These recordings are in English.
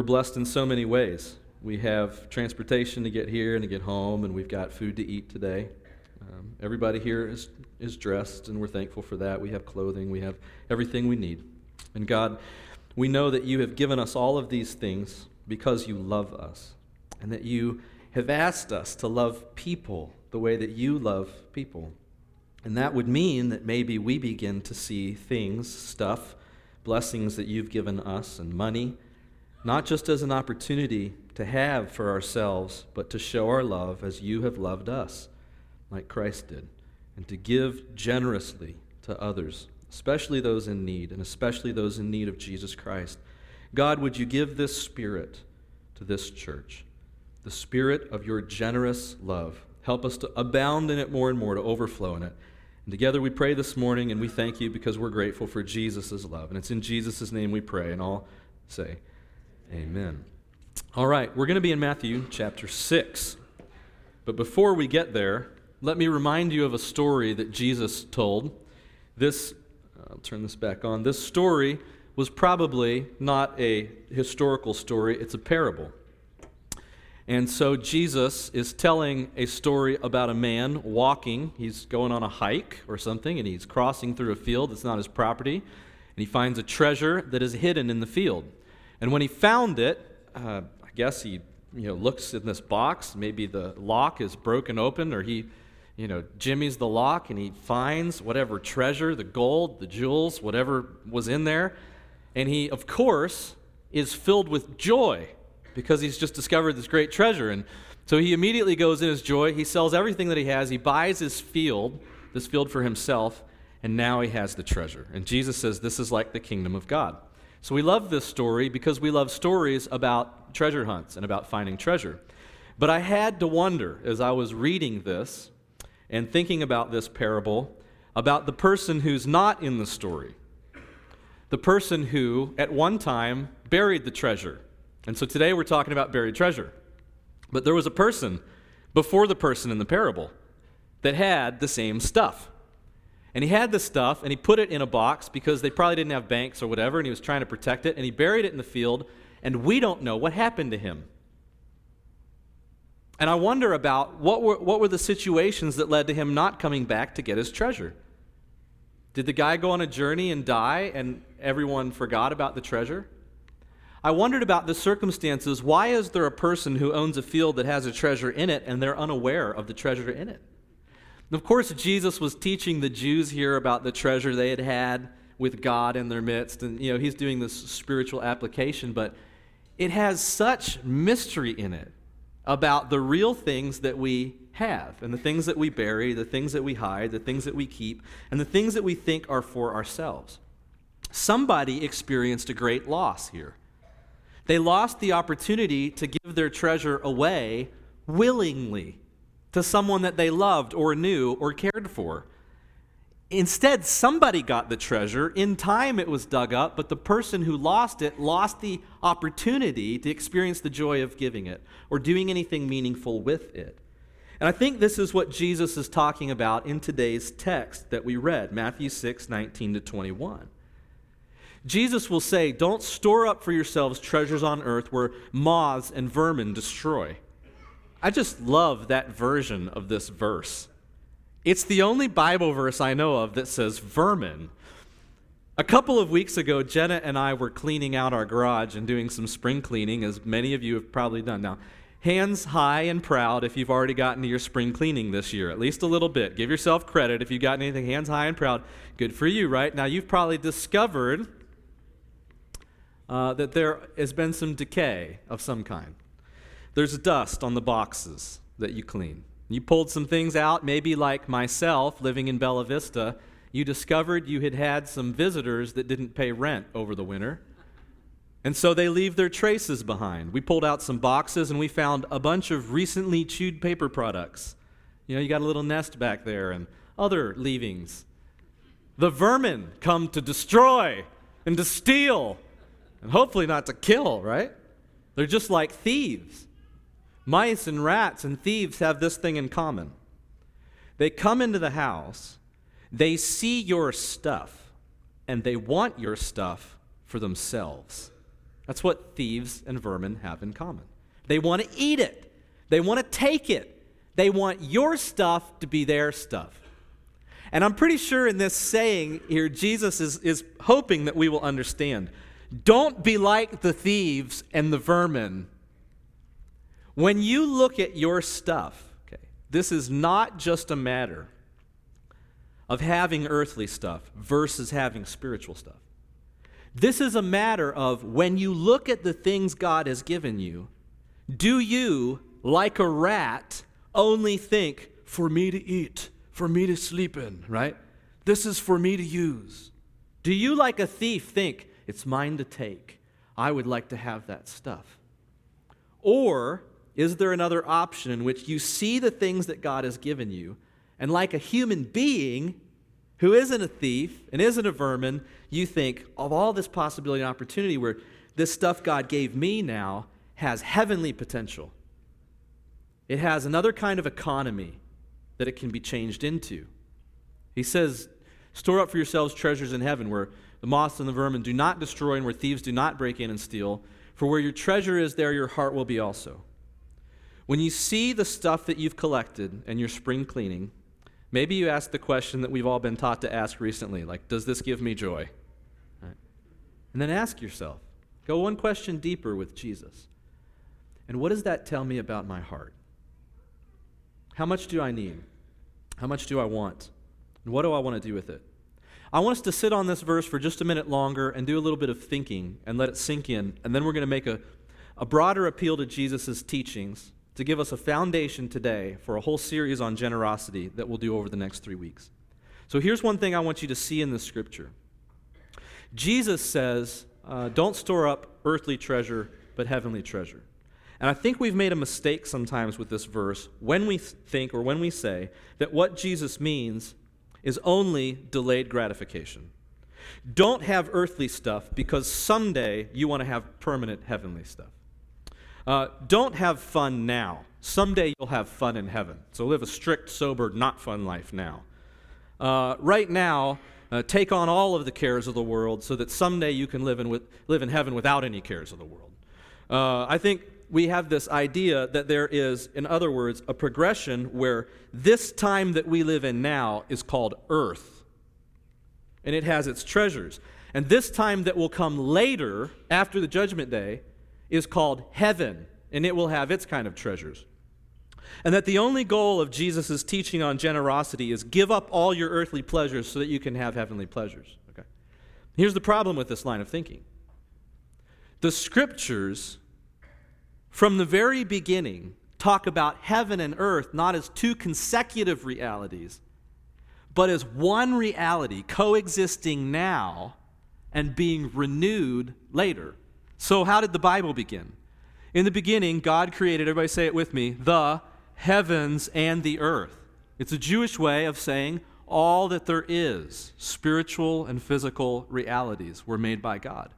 We're blessed in so many ways. We have transportation to get here and to get home, and we've got food to eat today. Um, everybody here is, is dressed, and we're thankful for that. We have clothing, we have everything we need. And God, we know that you have given us all of these things because you love us, and that you have asked us to love people the way that you love people. And that would mean that maybe we begin to see things, stuff, blessings that you've given us, and money not just as an opportunity to have for ourselves, but to show our love as you have loved us, like Christ did, and to give generously to others, especially those in need, and especially those in need of Jesus Christ. God, would you give this spirit to this church, the spirit of your generous love? Help us to abound in it more and more, to overflow in it. And together we pray this morning, and we thank you because we're grateful for Jesus' love. And it's in Jesus' name we pray, and all say, Amen. All right, we're going to be in Matthew chapter 6. But before we get there, let me remind you of a story that Jesus told. This, I'll turn this back on. This story was probably not a historical story, it's a parable. And so Jesus is telling a story about a man walking. He's going on a hike or something, and he's crossing through a field that's not his property. And he finds a treasure that is hidden in the field. And when he found it, uh, I guess he you know, looks in this box. Maybe the lock is broken open, or he you know, jimmies the lock and he finds whatever treasure, the gold, the jewels, whatever was in there. And he, of course, is filled with joy because he's just discovered this great treasure. And so he immediately goes in his joy. He sells everything that he has. He buys his field, this field for himself, and now he has the treasure. And Jesus says this is like the kingdom of God. So we love this story because we love stories about treasure hunts and about finding treasure. But I had to wonder as I was reading this and thinking about this parable about the person who's not in the story. The person who, at one time, buried the treasure. And so today we're talking about buried treasure. But there was a person before the person in the parable that had the same stuff. And he had this stuff and he put it in a box because they probably didn't have banks or whatever, and he was trying to protect it, and he buried it in the field, and we don't know what happened to him. And I wonder about what were, what were the situations that led to him not coming back to get his treasure. Did the guy go on a journey and die, and everyone forgot about the treasure? I wondered about the circumstances. Why is there a person who owns a field that has a treasure in it and they're unaware of the treasure in it? Of course, Jesus was teaching the Jews here about the treasure they had had with God in their midst. And, you know, he's doing this spiritual application, but it has such mystery in it about the real things that we have and the things that we bury, the things that we hide, the things that we keep, and the things that we think are for ourselves. Somebody experienced a great loss here. They lost the opportunity to give their treasure away willingly to someone that they loved or knew or cared for. Instead, somebody got the treasure. In time, it was dug up, but the person who lost it lost the opportunity to experience the joy of giving it or doing anything meaningful with it. And I think this is what Jesus is talking about in today's text that we read, Matthew 6 19 to 21. Jesus will say, Don't store up for yourselves treasures on earth where moths and vermin destroy I just love that version of this verse. It's the only Bible verse I know of that says vermin. A couple of weeks ago, Jenna and I were cleaning out our garage and doing some spring cleaning, as many of you have probably done. Now, hands high and proud if you've already gotten to your spring cleaning this year, at least a little bit. Give yourself credit if you've gotten anything hands high and proud. Good for you, right? Now, you've probably discovered uh, that there has been some decay of some kind. There's dust on the boxes that you clean. You pulled some things out, maybe like myself living in Bella Vista, you discovered you had had some visitors that didn't pay rent over the winter. And so they leave their traces behind. We pulled out some boxes and we found a bunch of recently chewed paper products. You know, you got a little nest back there and other leavings. The vermin come to destroy and to steal and hopefully not to kill, right? They're just like thieves. Mice and rats and thieves have this thing in common. They come into the house, they see your stuff, and they want your stuff for themselves. That's what thieves and vermin have in common. They want to eat it, they want to take it, they want your stuff to be their stuff. And I'm pretty sure in this saying here, Jesus is, is hoping that we will understand. Don't be like the thieves and the vermin. When you look at your stuff, okay, this is not just a matter of having earthly stuff versus having spiritual stuff. This is a matter of when you look at the things God has given you, do you, like a rat, only think, for me to eat, for me to sleep in, right? This is for me to use. Do you, like a thief, think, it's mine to take? I would like to have that stuff. Or is there another option in which you see the things that God has given you, and like a human being, who isn't a thief and isn't a vermin, you think of all this possibility and opportunity where this stuff God gave me now has heavenly potential. It has another kind of economy that it can be changed into. He says, Store up for yourselves treasures in heaven where the moths and the vermin do not destroy and where thieves do not break in and steal. For where your treasure is, there your heart will be also. When you see the stuff that you've collected and your spring cleaning, Maybe you ask the question that we've all been taught to ask recently, like, does this give me joy? Right. And then ask yourself, go one question deeper with Jesus. And what does that tell me about my heart? How much do I need? How much do I want? And what do I want to do with it? I want us to sit on this verse for just a minute longer and do a little bit of thinking and let it sink in. And then we're going to make a, a broader appeal to Jesus' teachings to give us a foundation today for a whole series on generosity that we'll do over the next three weeks. So here's one thing I want you to see in the scripture Jesus says, uh, Don't store up earthly treasure, but heavenly treasure. And I think we've made a mistake sometimes with this verse when we think or when we say that what Jesus means is only delayed gratification. Don't have earthly stuff because someday you want to have permanent heavenly stuff. Uh, don't have fun now. Someday you'll have fun in heaven. So live a strict, sober, not fun life now. Uh, right now, uh, take on all of the cares of the world so that someday you can live in, with, live in heaven without any cares of the world. Uh, I think we have this idea that there is, in other words, a progression where this time that we live in now is called earth, and it has its treasures. And this time that will come later, after the judgment day, is called heaven, and it will have its kind of treasures. And that the only goal of Jesus' teaching on generosity is give up all your earthly pleasures so that you can have heavenly pleasures. Okay. Here's the problem with this line of thinking the scriptures, from the very beginning, talk about heaven and earth not as two consecutive realities, but as one reality coexisting now and being renewed later. So, how did the Bible begin? In the beginning, God created, everybody say it with me, the heavens and the earth. It's a Jewish way of saying all that there is, spiritual and physical realities, were made by God.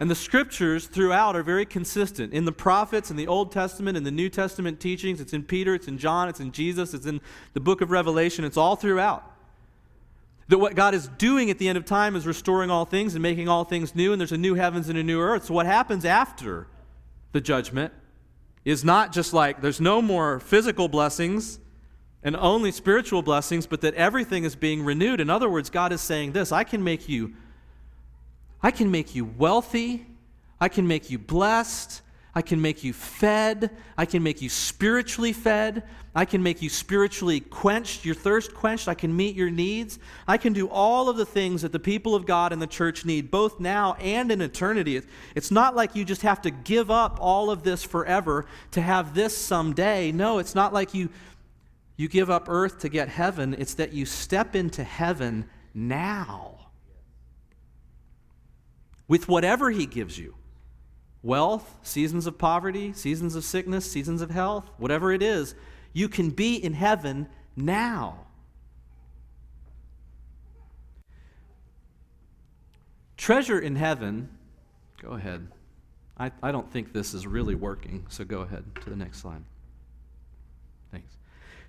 And the scriptures throughout are very consistent. In the prophets, in the Old Testament, in the New Testament teachings, it's in Peter, it's in John, it's in Jesus, it's in the book of Revelation, it's all throughout. That what God is doing at the end of time is restoring all things and making all things new, and there's a new heavens and a new earth. So, what happens after the judgment is not just like there's no more physical blessings and only spiritual blessings, but that everything is being renewed. In other words, God is saying this I can make you. I can make you wealthy. I can make you blessed. I can make you fed. I can make you spiritually fed. I can make you spiritually quenched, your thirst quenched. I can meet your needs. I can do all of the things that the people of God and the church need, both now and in eternity. It's not like you just have to give up all of this forever to have this someday. No, it's not like you, you give up earth to get heaven. It's that you step into heaven now with whatever He gives you wealth, seasons of poverty, seasons of sickness, seasons of health, whatever it is, you can be in heaven now. Treasure in heaven, go ahead. I, I don't think this is really working, so go ahead to the next slide. Thanks.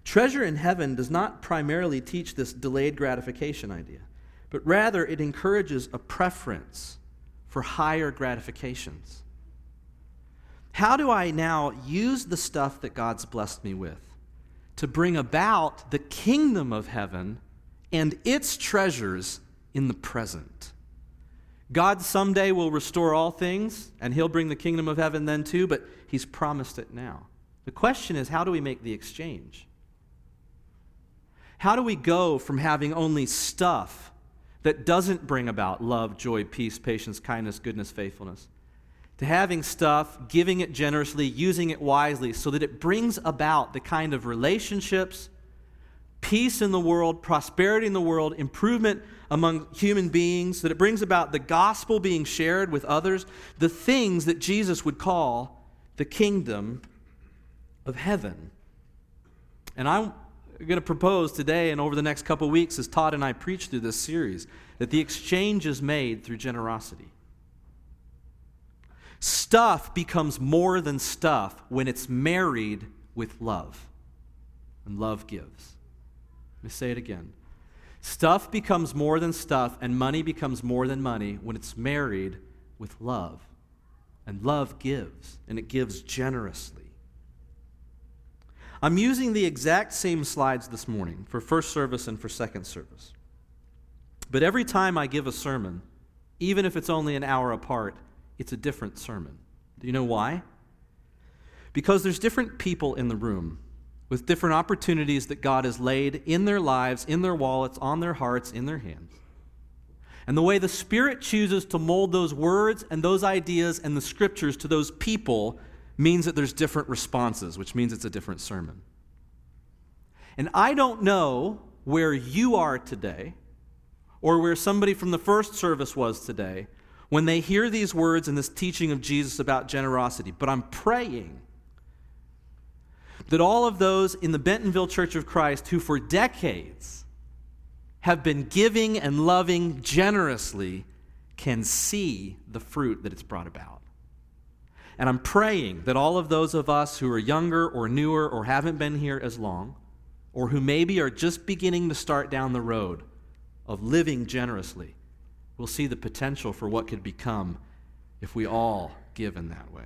Treasure in heaven does not primarily teach this delayed gratification idea, but rather it encourages a preference for higher gratifications? How do I now use the stuff that God's blessed me with to bring about the kingdom of heaven and its treasures in the present? God someday will restore all things, and He'll bring the kingdom of heaven then too, but He's promised it now. The question is how do we make the exchange? How do we go from having only stuff that doesn't bring about love, joy, peace, patience, kindness, goodness, faithfulness, to having stuff, giving it generously, using it wisely, so that it brings about the kind of relationships, peace in the world, prosperity in the world, improvement among human beings, that it brings about the gospel being shared with others, the things that Jesus would call the kingdom of heaven. And I'm going to propose today and over the next couple weeks, as Todd and I preach through this series, that the exchange is made through generosity. Stuff becomes more than stuff when it's married with love. And love gives. Let me say it again. Stuff becomes more than stuff, and money becomes more than money when it's married with love. And love gives, and it gives generously. I'm using the exact same slides this morning for first service and for second service. But every time I give a sermon, even if it's only an hour apart, it's a different sermon. Do you know why? Because there's different people in the room with different opportunities that God has laid in their lives, in their wallets, on their hearts, in their hands. And the way the Spirit chooses to mold those words and those ideas and the scriptures to those people means that there's different responses, which means it's a different sermon. And I don't know where you are today or where somebody from the first service was today when they hear these words and this teaching of Jesus about generosity, but I'm praying that all of those in the Bentonville Church of Christ who for decades have been giving and loving generously can see the fruit that it's brought about. And I'm praying that all of those of us who are younger or newer or haven't been here as long, or who maybe are just beginning to start down the road of living generously, will see the potential for what could become if we all give in that way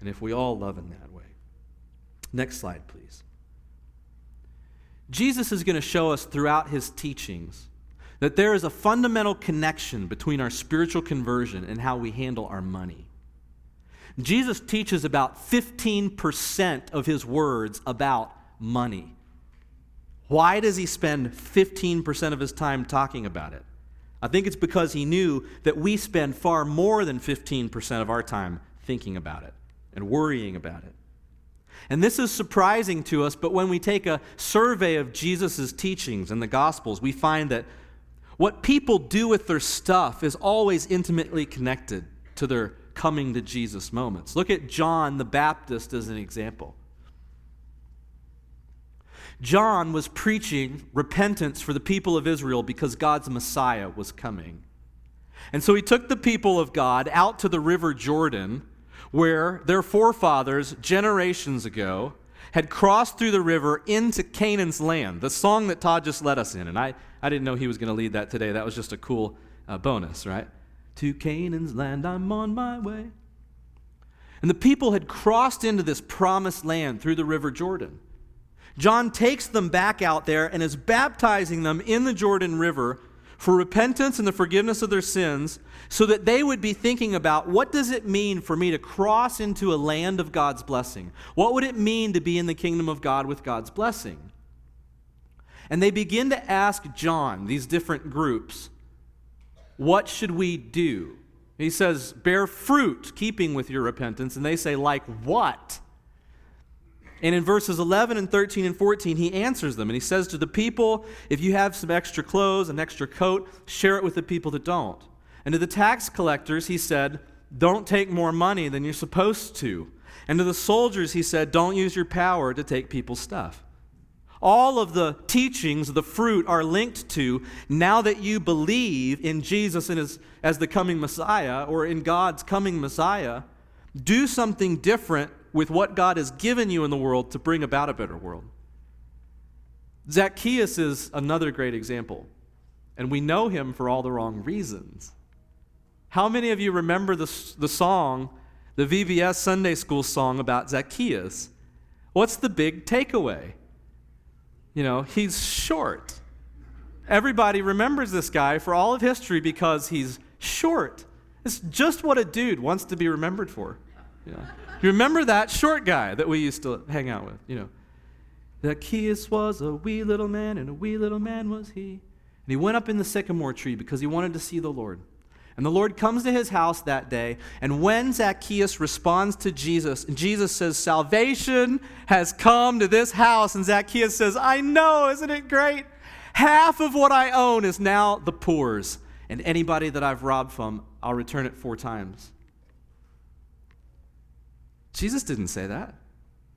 and if we all love in that way. Next slide, please. Jesus is going to show us throughout his teachings that there is a fundamental connection between our spiritual conversion and how we handle our money. Jesus teaches about 15% of his words about money. Why does he spend 15% of his time talking about it? I think it's because he knew that we spend far more than 15% of our time thinking about it and worrying about it. And this is surprising to us, but when we take a survey of Jesus' teachings and the Gospels, we find that what people do with their stuff is always intimately connected to their coming to Jesus moments. Look at John the Baptist as an example. John was preaching repentance for the people of Israel because God's Messiah was coming. And so he took the people of God out to the river Jordan, where their forefathers, generations ago, had crossed through the river into Canaan's land, the song that Todd just led us in. And I, I didn't know he was going to lead that today. That was just a cool uh, bonus, right? To Canaan's land, I'm on my way. And the people had crossed into this promised land through the river Jordan. John takes them back out there and is baptizing them in the Jordan River for repentance and the forgiveness of their sins so that they would be thinking about what does it mean for me to cross into a land of God's blessing? What would it mean to be in the kingdom of God with God's blessing? And they begin to ask John, these different groups, what should we do? He says, Bear fruit, keeping with your repentance. And they say, Like what? And in verses 11 and 13 and 14, he answers them and he says to the people, If you have some extra clothes, an extra coat, share it with the people that don't. And to the tax collectors, he said, Don't take more money than you're supposed to. And to the soldiers, he said, Don't use your power to take people's stuff. All of the teachings, the fruit, are linked to now that you believe in Jesus and as the coming Messiah or in God's coming Messiah, do something different with what God has given you in the world to bring about a better world. Zacchaeus is another great example, and we know him for all the wrong reasons. How many of you remember the, the song, the VBS Sunday School song about Zacchaeus? What's the big takeaway? You know, he's short. Everybody remembers this guy for all of history because he's short. It's just what a dude wants to be remembered for. Know? You remember that short guy that we used to hang out with, you know. Zacchaeus was a wee little man, and a wee little man was he. And he went up in the sycamore tree because he wanted to see the Lord. And the Lord comes to his house that day, and when Zacchaeus responds to Jesus, and Jesus says, Salvation has come to this house, and Zacchaeus says, I know, isn't it great? Half of what I own is now the poor's, and anybody that I've robbed from, I'll return it four times. Jesus didn't say that.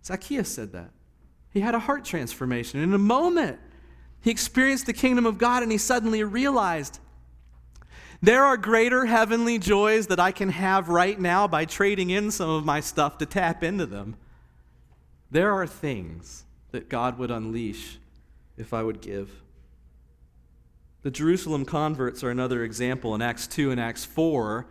Zacchaeus said that. He had a heart transformation. In a moment, he experienced the kingdom of God and he suddenly realized there are greater heavenly joys that I can have right now by trading in some of my stuff to tap into them. There are things that God would unleash if I would give. The Jerusalem converts are another example in Acts 2 and Acts 4.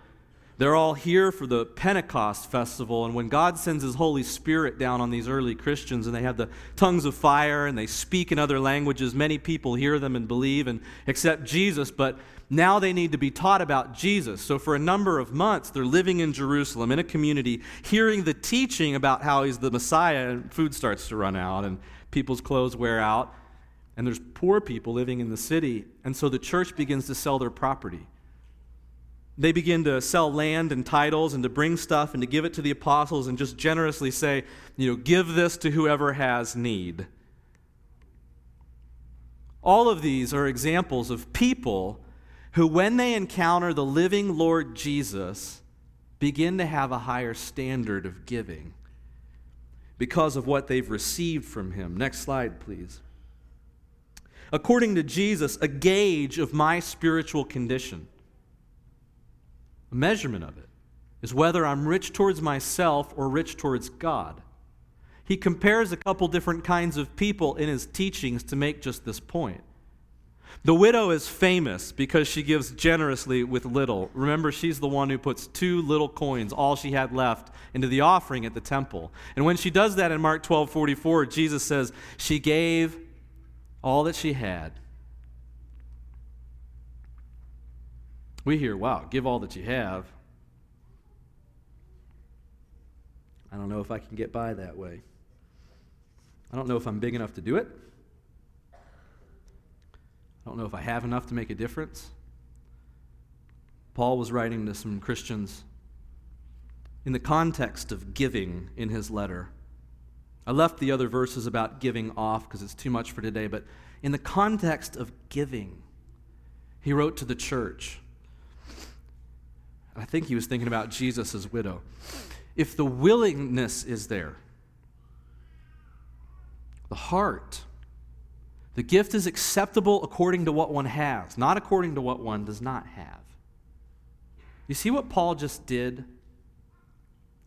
They're all here for the Pentecost festival, and when God sends His Holy Spirit down on these early Christians and they have the tongues of fire and they speak in other languages, many people hear them and believe and accept Jesus, but now they need to be taught about Jesus. So, for a number of months, they're living in Jerusalem in a community, hearing the teaching about how He's the Messiah, and food starts to run out and people's clothes wear out, and there's poor people living in the city, and so the church begins to sell their property. They begin to sell land and titles and to bring stuff and to give it to the apostles and just generously say, you know, give this to whoever has need. All of these are examples of people who, when they encounter the living Lord Jesus, begin to have a higher standard of giving because of what they've received from him. Next slide, please. According to Jesus, a gauge of my spiritual condition measurement of it is whether I'm rich towards myself or rich towards God. He compares a couple different kinds of people in his teachings to make just this point. The widow is famous because she gives generously with little. Remember, she's the one who puts two little coins, all she had left, into the offering at the temple. And when she does that in Mark 12 44, Jesus says, She gave all that she had We hear, wow, give all that you have. I don't know if I can get by that way. I don't know if I'm big enough to do it. I don't know if I have enough to make a difference. Paul was writing to some Christians in the context of giving in his letter. I left the other verses about giving off because it's too much for today, but in the context of giving, he wrote to the church I think he was thinking about Jesus' widow. If the willingness is there, the heart, the gift is acceptable according to what one has, not according to what one does not have. You see what Paul just did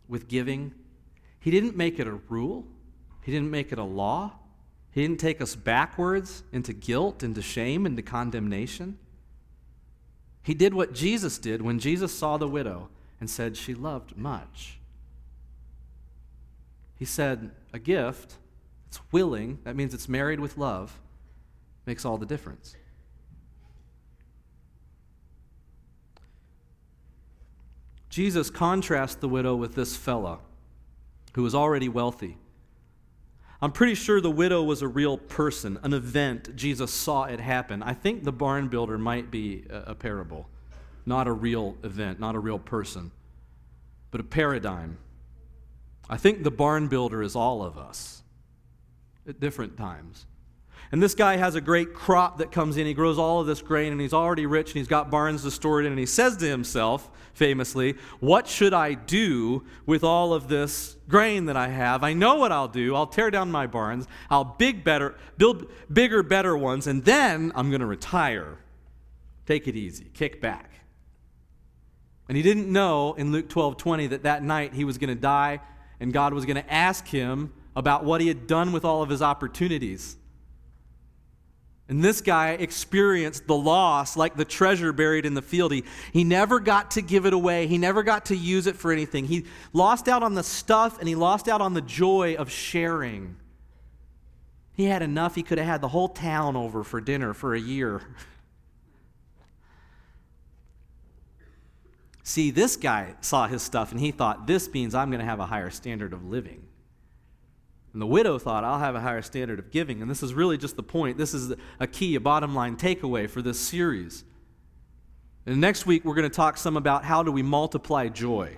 with giving? He didn't make it a rule, he didn't make it a law, he didn't take us backwards into guilt, into shame, into condemnation. He did what Jesus did when Jesus saw the widow and said she loved much. He said, A gift, it's willing, that means it's married with love, makes all the difference. Jesus contrasts the widow with this fella who was already wealthy. I'm pretty sure the widow was a real person, an event. Jesus saw it happen. I think the barn builder might be a, parable, not a real event, not a real person, but a paradigm. I think the barn builder is all of us at different times. And this guy has a great crop that comes in. He grows all of this grain, and he's already rich, and he's got barns to store it in. And he says to himself, famously, What should I do with all of this grain that I have? I know what I'll do. I'll tear down my barns, I'll big better, build bigger, better ones, and then I'm going to retire. Take it easy, kick back. And he didn't know in Luke 12 20 that that night he was going to die, and God was going to ask him about what he had done with all of his opportunities. And this guy experienced the loss like the treasure buried in the field. He, he never got to give it away, he never got to use it for anything. He lost out on the stuff and he lost out on the joy of sharing. He had enough, he could have had the whole town over for dinner for a year. See, this guy saw his stuff and he thought, this means I'm going to have a higher standard of living. And the widow thought, I'll have a higher standard of giving. And this is really just the point. This is a key, a bottom line takeaway for this series. And next week, we're going to talk some about how do we multiply joy.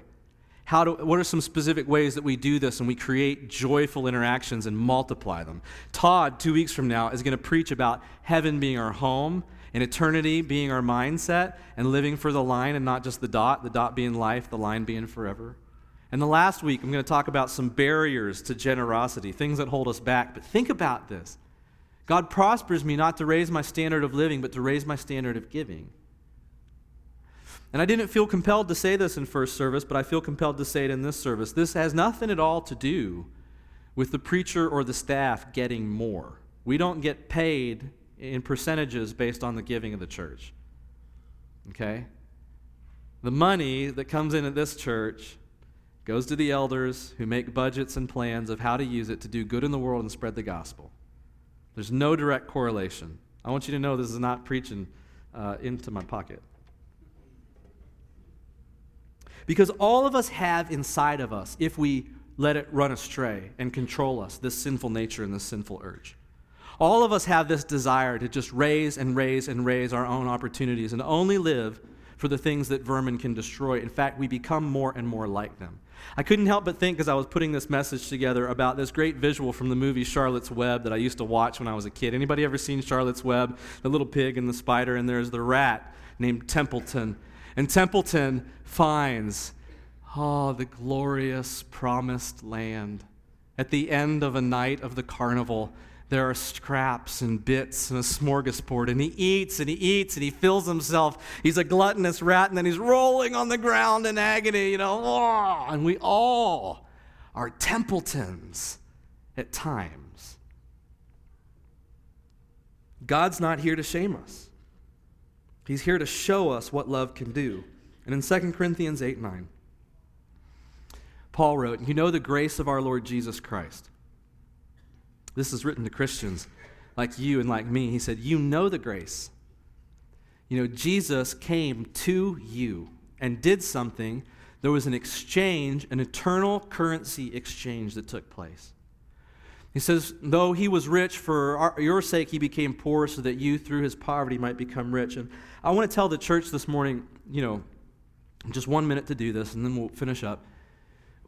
How do, what are some specific ways that we do this and we create joyful interactions and multiply them? Todd, two weeks from now, is going to preach about heaven being our home and eternity being our mindset and living for the line and not just the dot, the dot being life, the line being forever. And the last week, I'm going to talk about some barriers to generosity, things that hold us back. But think about this God prospers me not to raise my standard of living, but to raise my standard of giving. And I didn't feel compelled to say this in first service, but I feel compelled to say it in this service. This has nothing at all to do with the preacher or the staff getting more. We don't get paid in percentages based on the giving of the church. Okay? The money that comes in at this church goes to the elders who make budgets and plans of how to use it to do good in the world and spread the gospel. There's no direct correlation. I want you to know this is not preaching uh, into my pocket. Because all of us have inside of us, if we let it run astray and control us, this sinful nature and this sinful urge. All of us have this desire to just raise and raise and raise our own opportunities and only live for the things that vermin can destroy. In fact, we become more and more like them. I couldn't help but think as I was putting this message together about this great visual from the movie Charlotte's Web that I used to watch when I was a kid. Anybody ever seen Charlotte's Web? The little pig and the spider, and there's the rat named Templeton. And Templeton finds, oh, the glorious promised land. At the end of a night of the carnival, there are scraps and bits and a smorgasbord, and he eats and he eats and he fills himself. He's a gluttonous rat, and then he's rolling on the ground in agony, you know. And we all are Templetons at times. God's not here to shame us, He's here to show us what love can do. And in 2 Corinthians 8 9, Paul wrote, You know the grace of our Lord Jesus Christ this is written to Christians like you and like me. He said, You know the grace. You know, Jesus came to you and did something. There was an exchange, an eternal currency exchange that took place. He says, though he was rich, for our, your sake he became poor, so that you through his poverty might become rich. And I want to tell the church this morning, you know, just one minute to do this, and then we'll finish up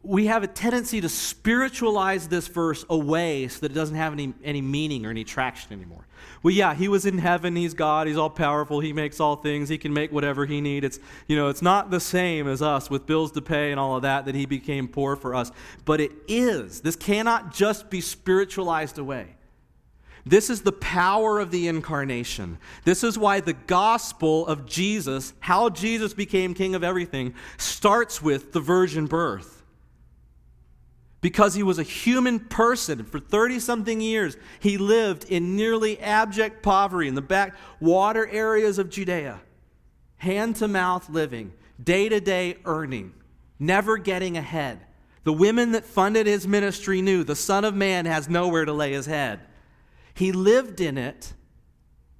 we have a tendency to spiritualize this verse away so that it doesn't have any, any meaning or any traction anymore. Well, yeah, he was in heaven, he's God, he's all powerful, he makes all things, he can make whatever he needs. It's, you know, it's not the same as us with bills to pay and all of that, that he became poor for us. But it is. This cannot just be spiritualized away. This is the power of the incarnation. This is why the gospel of Jesus, how Jesus became king of everything, starts with the virgin birth because he was a human person. For 30 something years, he lived in nearly abject poverty in the backwater areas of Judea, hand to mouth living, day to day earning, never getting ahead. The women that funded his ministry knew the Son of Man has nowhere to lay his head. He lived in it,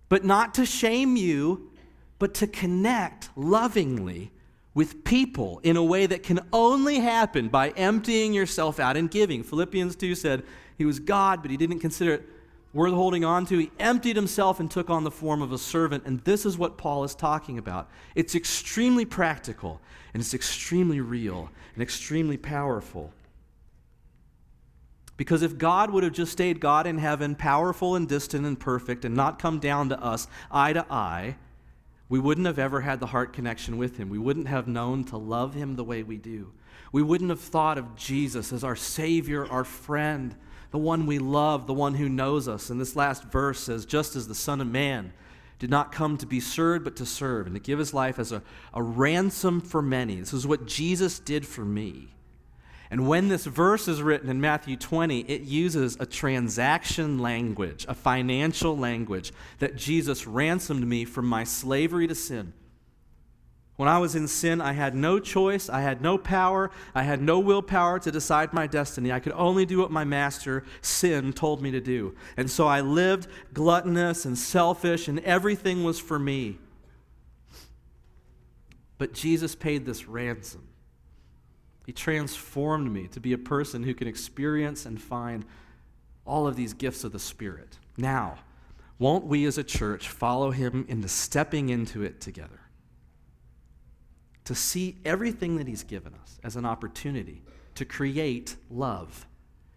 but not to shame you, but to connect lovingly with people in a way that can only happen by emptying yourself out and giving. Philippians 2 said he was God, but he didn't consider it worth holding on to. He emptied himself and took on the form of a servant. And this is what Paul is talking about. It's extremely practical, and it's extremely real, and extremely powerful. Because if God would have just stayed God in heaven, powerful and distant and perfect, and not come down to us eye to eye, we wouldn't have ever had the heart connection with him. We wouldn't have known to love him the way we do. We wouldn't have thought of Jesus as our Savior, our friend, the one we love, the one who knows us. And this last verse says, just as the Son of Man did not come to be served, but to serve, and to give his life as a, a ransom for many. This is what Jesus did for me. And when this verse is written in Matthew 20, it uses a transaction language, a financial language, that Jesus ransomed me from my slavery to sin. When I was in sin, I had no choice, I had no power, I had no willpower to decide my destiny. I could only do what my master, sin, told me to do. And so I lived gluttonous and selfish, and everything was for me. But Jesus paid this ransom. He transformed me to be a person who can experience and find all of these gifts of the Spirit. Now, won't we as a church follow him into stepping into it together? To see everything that he's given us as an opportunity to create love,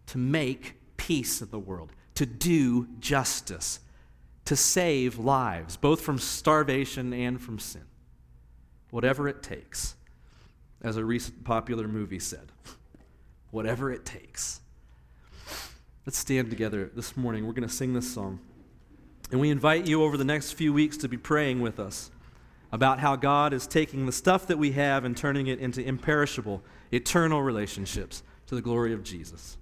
to make peace in the world, to do justice, to save lives, both from starvation and from sin. Whatever it takes as a recent popular movie said. Whatever it takes. Let's stand together this morning. We're going to sing this song. And we invite you over the next few weeks to be praying with us about how God is taking the stuff that we have and turning it into imperishable, eternal relationships to the glory of Jesus.